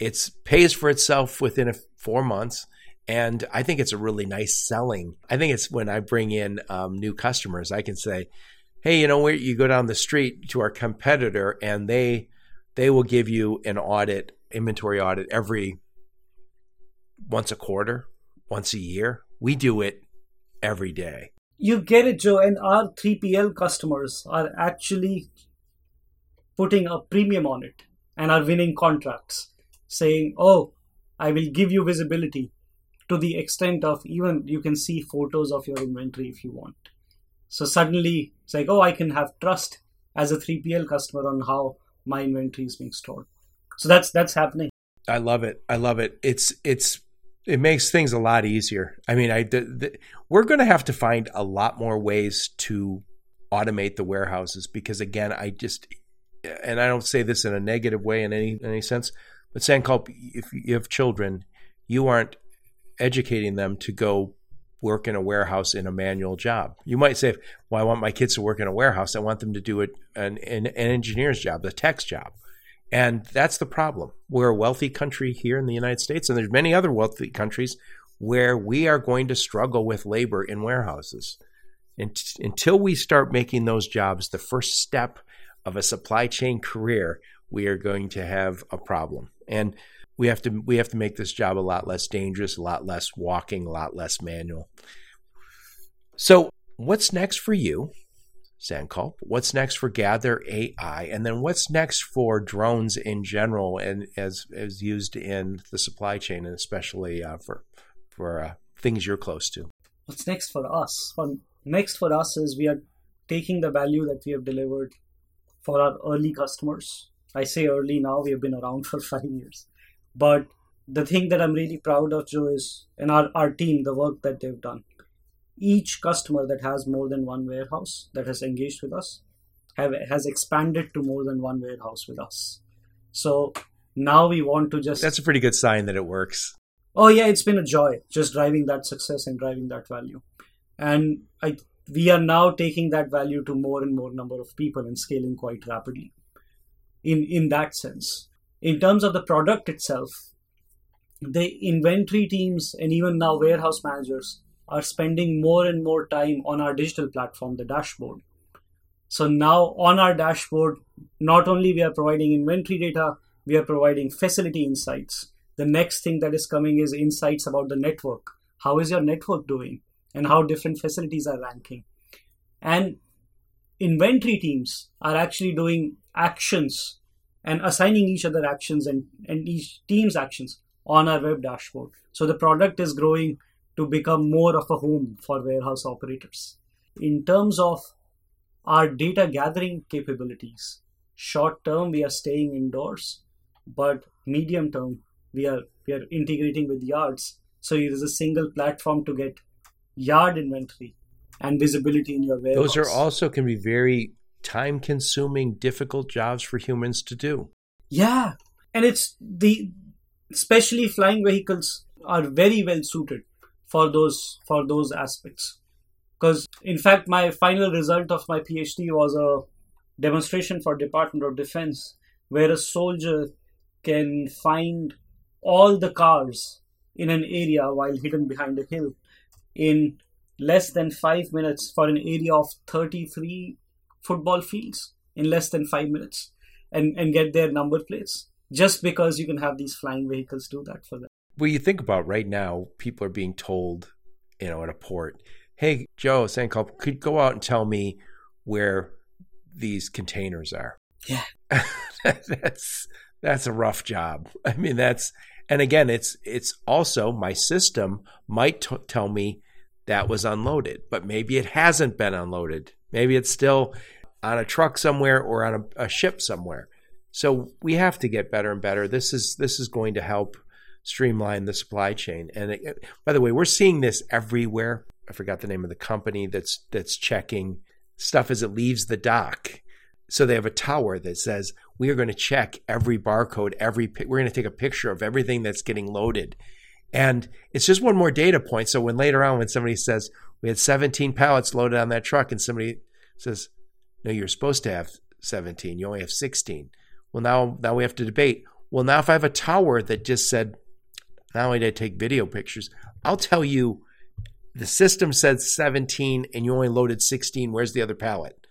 It pays for itself within a, four months. And I think it's a really nice selling. I think it's when I bring in um, new customers, I can say, "Hey, you know you go down the street to our competitor, and they they will give you an audit, inventory audit every once a quarter, once a year. We do it every day. You get it, Joe. And our 3PL customers are actually putting a premium on it and are winning contracts, saying, Oh, I will give you visibility to the extent of even you can see photos of your inventory if you want. So suddenly it's like, oh, I can have trust as a 3PL customer on how my inventory is being stored. So that's that's happening. I love it. I love it. It's it's it makes things a lot easier. I mean, I the, the, we're going to have to find a lot more ways to automate the warehouses because again, I just and I don't say this in a negative way in any any sense, but Sankalp, if you have children, you aren't educating them to go work in a warehouse in a manual job. You might say, "Well, I want my kids to work in a warehouse. I want them to do it an, an, an engineer's job, the tech's job." And that's the problem. We're a wealthy country here in the United States, and there's many other wealthy countries where we are going to struggle with labor in warehouses. And until we start making those jobs the first step of a supply chain career, we are going to have a problem. And we have to we have to make this job a lot less dangerous, a lot less walking, a lot less manual. So, what's next for you, Sankalp? What's next for Gather AI, and then what's next for drones in general, and as as used in the supply chain, and especially uh, for for uh, things you're close to? What's next for us? Well, next for us is we are taking the value that we have delivered for our early customers. I say early now; we have been around for five years but the thing that I'm really proud of, Joe, is in our, our team, the work that they've done. Each customer that has more than one warehouse that has engaged with us have has expanded to more than one warehouse with us. So now we want to just That's a pretty good sign that it works. Oh yeah, it's been a joy just driving that success and driving that value. And I we are now taking that value to more and more number of people and scaling quite rapidly. In in that sense in terms of the product itself, the inventory teams and even now warehouse managers are spending more and more time on our digital platform, the dashboard. So now on our dashboard, not only we are providing inventory data, we are providing facility insights. The next thing that is coming is insights about the network. How is your network doing? And how different facilities are ranking. And inventory teams are actually doing actions and assigning each other actions and, and each team's actions on our web dashboard. So the product is growing to become more of a home for warehouse operators. In terms of our data gathering capabilities, short term we are staying indoors, but medium term we are we are integrating with yards. So it is a single platform to get yard inventory and visibility in your warehouse. Those are also can be very time consuming, difficult jobs for humans to do. Yeah. And it's the especially flying vehicles are very well suited for those for those aspects. Because in fact my final result of my PhD was a demonstration for Department of Defense where a soldier can find all the cars in an area while hidden behind a hill in less than five minutes for an area of 33 football fields in less than five minutes and, and get their number plates just because you can have these flying vehicles do that for them. Well, you think about right now, people are being told, you know, at a port, hey, Joe Sankalp, could go out and tell me where these containers are. Yeah. that's that's a rough job. I mean, that's and again, it's it's also my system might t- tell me that was unloaded, but maybe it hasn't been unloaded. Maybe it's still on a truck somewhere or on a, a ship somewhere. So we have to get better and better. This is this is going to help streamline the supply chain. And it, by the way, we're seeing this everywhere. I forgot the name of the company that's that's checking stuff as it leaves the dock. So they have a tower that says we are going to check every barcode, every we're going to take a picture of everything that's getting loaded. And it's just one more data point. So when later on when somebody says we had 17 pallets loaded on that truck and somebody says no, you're supposed to have 17. You only have 16. Well, now now we have to debate. Well, now if I have a tower that just said, not only did I take video pictures, I'll tell you the system said 17 and you only loaded 16. Where's the other pallet?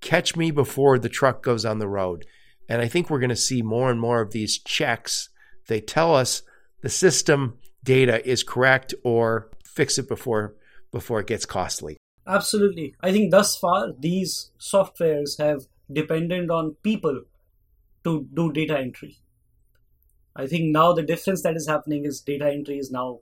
Catch me before the truck goes on the road. And I think we're going to see more and more of these checks. They tell us the system data is correct or fix it before before it gets costly. Absolutely. I think thus far these softwares have depended on people to do data entry. I think now the difference that is happening is data entry is now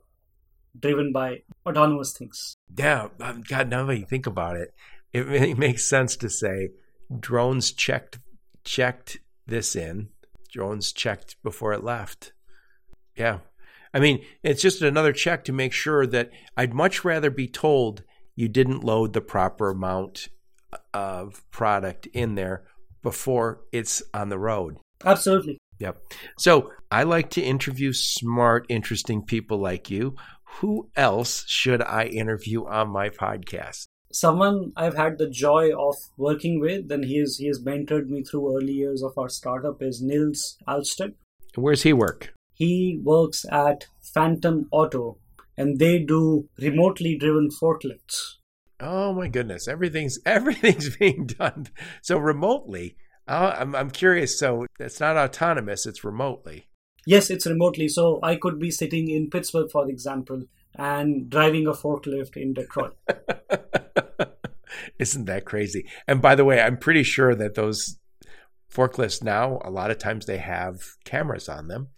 driven by autonomous things. Yeah, um, God, now that you think about it, it really makes sense to say drones checked checked this in. Drones checked before it left. Yeah. I mean, it's just another check to make sure that I'd much rather be told you didn't load the proper amount uh, of product in there before it's on the road. Absolutely. Yep. So I like to interview smart, interesting people like you. Who else should I interview on my podcast? Someone I've had the joy of working with, and he is he has mentored me through early years of our startup is Nils Alsted. Where's he work? He works at Phantom Auto, and they do remotely driven forklifts. Oh my goodness, everything's everything's being done so remotely. Uh, I'm I'm curious. So it's not autonomous; it's remotely. Yes, it's remotely. So I could be sitting in Pittsburgh, for example, and driving a forklift in Detroit. Isn't that crazy? And by the way, I'm pretty sure that those forklifts now, a lot of times they have cameras on them,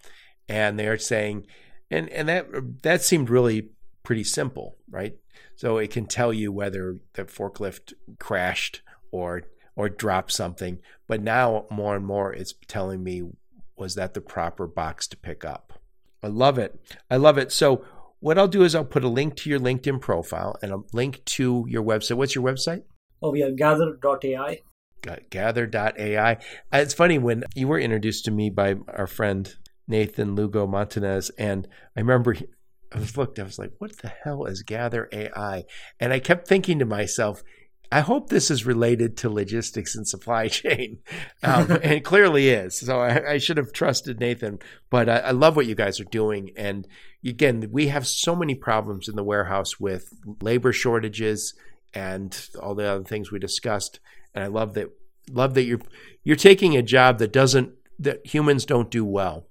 and they're saying, and and that that seemed really pretty simple, right? So it can tell you whether the forklift crashed or or dropped something. But now more and more it's telling me was that the proper box to pick up. I love it. I love it. So what I'll do is I'll put a link to your LinkedIn profile and a link to your website. What's your website? Oh, are gather.ai. Gather.ai. Uh, it's funny when you were introduced to me by our friend Nathan Lugo Montanez, and I remember I was looked, I was like, what the hell is Gather AI? And I kept thinking to myself, I hope this is related to logistics and supply chain. Um, and it clearly is. So I, I, should have trusted Nathan. But I, I, love what you guys are doing. And again, we have so many problems in the warehouse with labor shortages and all the other things we discussed. And I love that love that you're you're taking a job that doesn't that humans don't do well.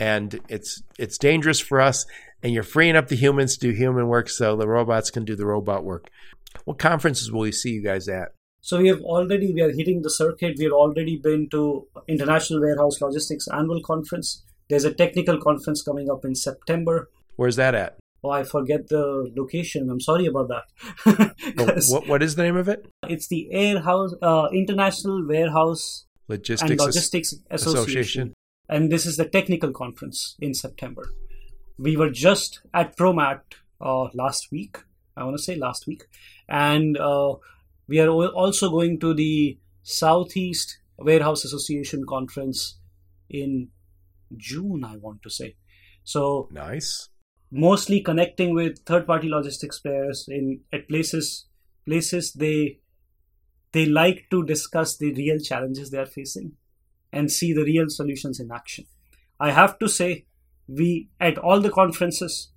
And it's it's dangerous for us and you're freeing up the humans to do human work so the robots can do the robot work. What conferences will we see you guys at? So we have already we are hitting the circuit. We have already been to International Warehouse Logistics Annual Conference. There's a technical conference coming up in September. Where's that at? Oh, I forget the location. I'm sorry about that. what, what is the name of it? It's the Airhouse uh, International Warehouse Logistics, and Logistics Association. Association. And this is the technical conference in September we were just at Promat uh, last week. I want to say last week, and uh, we are also going to the Southeast Warehouse Association conference in June. I want to say so. Nice. Mostly connecting with third-party logistics players in at places places they they like to discuss the real challenges they are facing and see the real solutions in action. I have to say we at all the conferences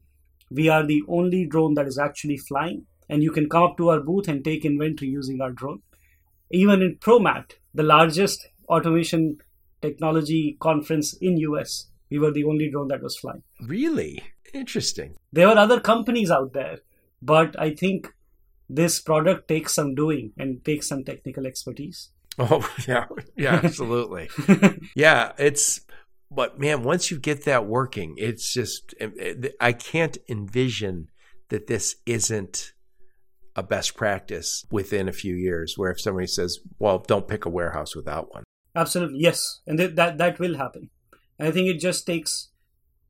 we are the only drone that is actually flying and you can come up to our booth and take inventory using our drone. Even in promat the largest automation technology conference in us we were the only drone that was flying. Really? Interesting. There were other companies out there but i think this product takes some doing and takes some technical expertise oh yeah yeah absolutely yeah it's but man, once you get that working, it's just I can't envision that this isn't a best practice within a few years. Where if somebody says, "Well, don't pick a warehouse without one," absolutely yes, and th- that that will happen. And I think it just takes.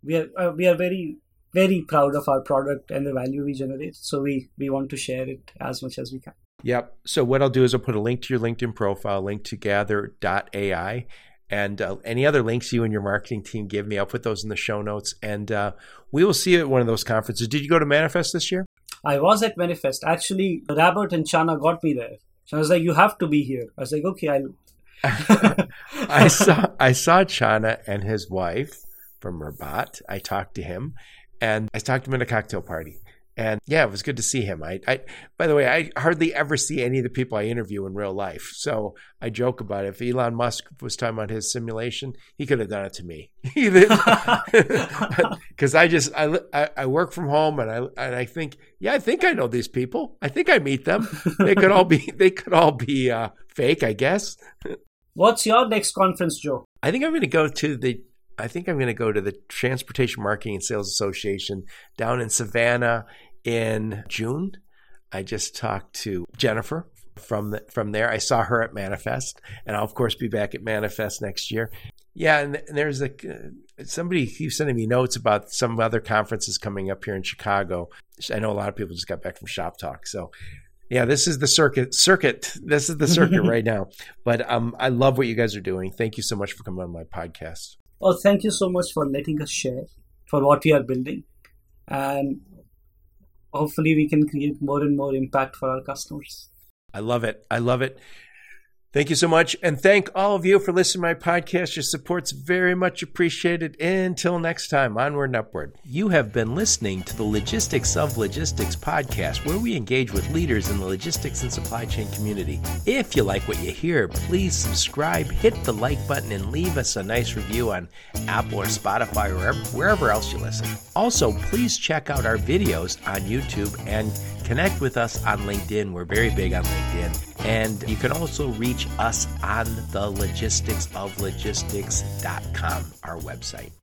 We are uh, we are very very proud of our product and the value we generate. So we we want to share it as much as we can. Yep. So what I'll do is I'll put a link to your LinkedIn profile, link to gather.ai, and uh, any other links you and your marketing team give me, I'll put those in the show notes. And uh, we will see you at one of those conferences. Did you go to Manifest this year? I was at Manifest. Actually, Robert and Chana got me there. So I was like, "You have to be here." I was like, "Okay, I'll." I saw I saw Chana and his wife from Rabat. I talked to him, and I talked to him at a cocktail party. And yeah, it was good to see him. I, I, by the way, I hardly ever see any of the people I interview in real life. So I joke about it. If Elon Musk was talking about his simulation, he could have done it to me. Because I just, I, I work from home and I, and I think, yeah, I think I know these people. I think I meet them. They could all be, they could all be uh, fake, I guess. What's your next conference, Joe? I think I'm going to go to the I think I'm going to go to the Transportation Marketing and Sales Association down in Savannah in June. I just talked to Jennifer from the, from there. I saw her at Manifest, and I'll of course be back at Manifest next year. Yeah, and, and there's a somebody keeps sending me notes about some other conferences coming up here in Chicago. I know a lot of people just got back from Shop Talk, so yeah, this is the circuit. Circuit. This is the circuit right now. But um, I love what you guys are doing. Thank you so much for coming on my podcast. Oh, thank you so much for letting us share for what we are building, and hopefully we can create more and more impact for our customers. I love it. I love it. Thank you so much. And thank all of you for listening to my podcast. Your support's very much appreciated. Until next time, onward and upward. You have been listening to the Logistics of Logistics podcast, where we engage with leaders in the logistics and supply chain community. If you like what you hear, please subscribe, hit the like button, and leave us a nice review on Apple or Spotify or wherever, else you listen. Also, please check out our videos on YouTube and connect with us on LinkedIn. We're very big on LinkedIn. And you can also reach us on the logisticsoflogistics.com, our website.